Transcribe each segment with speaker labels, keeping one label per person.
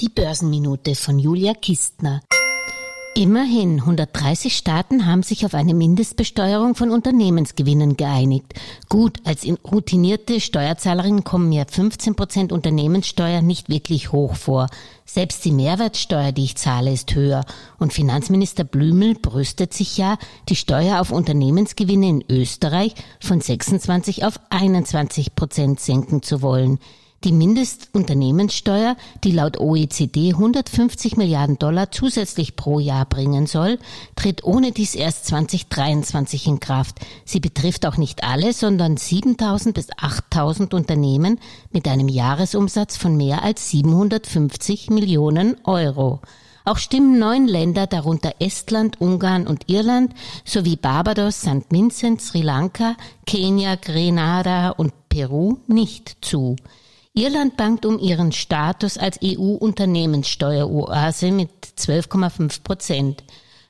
Speaker 1: Die Börsenminute von Julia Kistner. Immerhin 130 Staaten haben sich auf eine Mindestbesteuerung von Unternehmensgewinnen geeinigt. Gut, als routinierte Steuerzahlerin kommen mir 15 Prozent Unternehmenssteuer nicht wirklich hoch vor. Selbst die Mehrwertsteuer, die ich zahle, ist höher. Und Finanzminister Blümel brüstet sich ja, die Steuer auf Unternehmensgewinne in Österreich von 26 auf 21 Prozent senken zu wollen. Die Mindestenunternehmenssteuer, die laut OECD 150 Milliarden Dollar zusätzlich pro Jahr bringen soll, tritt ohne dies erst 2023 in Kraft. Sie betrifft auch nicht alle, sondern 7000 bis 8000 Unternehmen mit einem Jahresumsatz von mehr als 750 Millionen Euro. Auch stimmen neun Länder, darunter Estland, Ungarn und Irland, sowie Barbados, St. Vincent, Sri Lanka, Kenia, Grenada und Peru nicht zu. Irland bangt um ihren Status als EU-Unternehmenssteueroase mit 12,5 Prozent.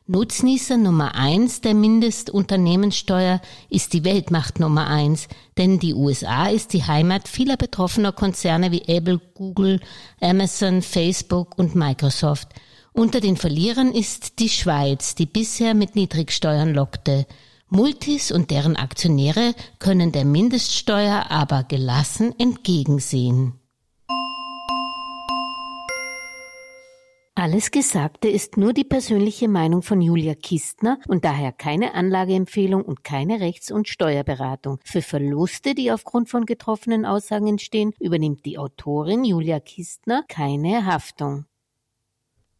Speaker 1: Nutznießer Nummer eins der Mindestenunternehmenssteuer ist die Weltmacht Nummer eins, denn die USA ist die Heimat vieler betroffener Konzerne wie Apple, Google, Amazon, Facebook und Microsoft. Unter den Verlierern ist die Schweiz, die bisher mit Niedrigsteuern lockte. Multis und deren Aktionäre können der Mindeststeuer aber gelassen entgegensehen. Alles Gesagte ist nur die persönliche Meinung von Julia Kistner und daher keine Anlageempfehlung und keine Rechts- und Steuerberatung. Für Verluste, die aufgrund von getroffenen Aussagen entstehen, übernimmt die Autorin Julia Kistner keine Haftung.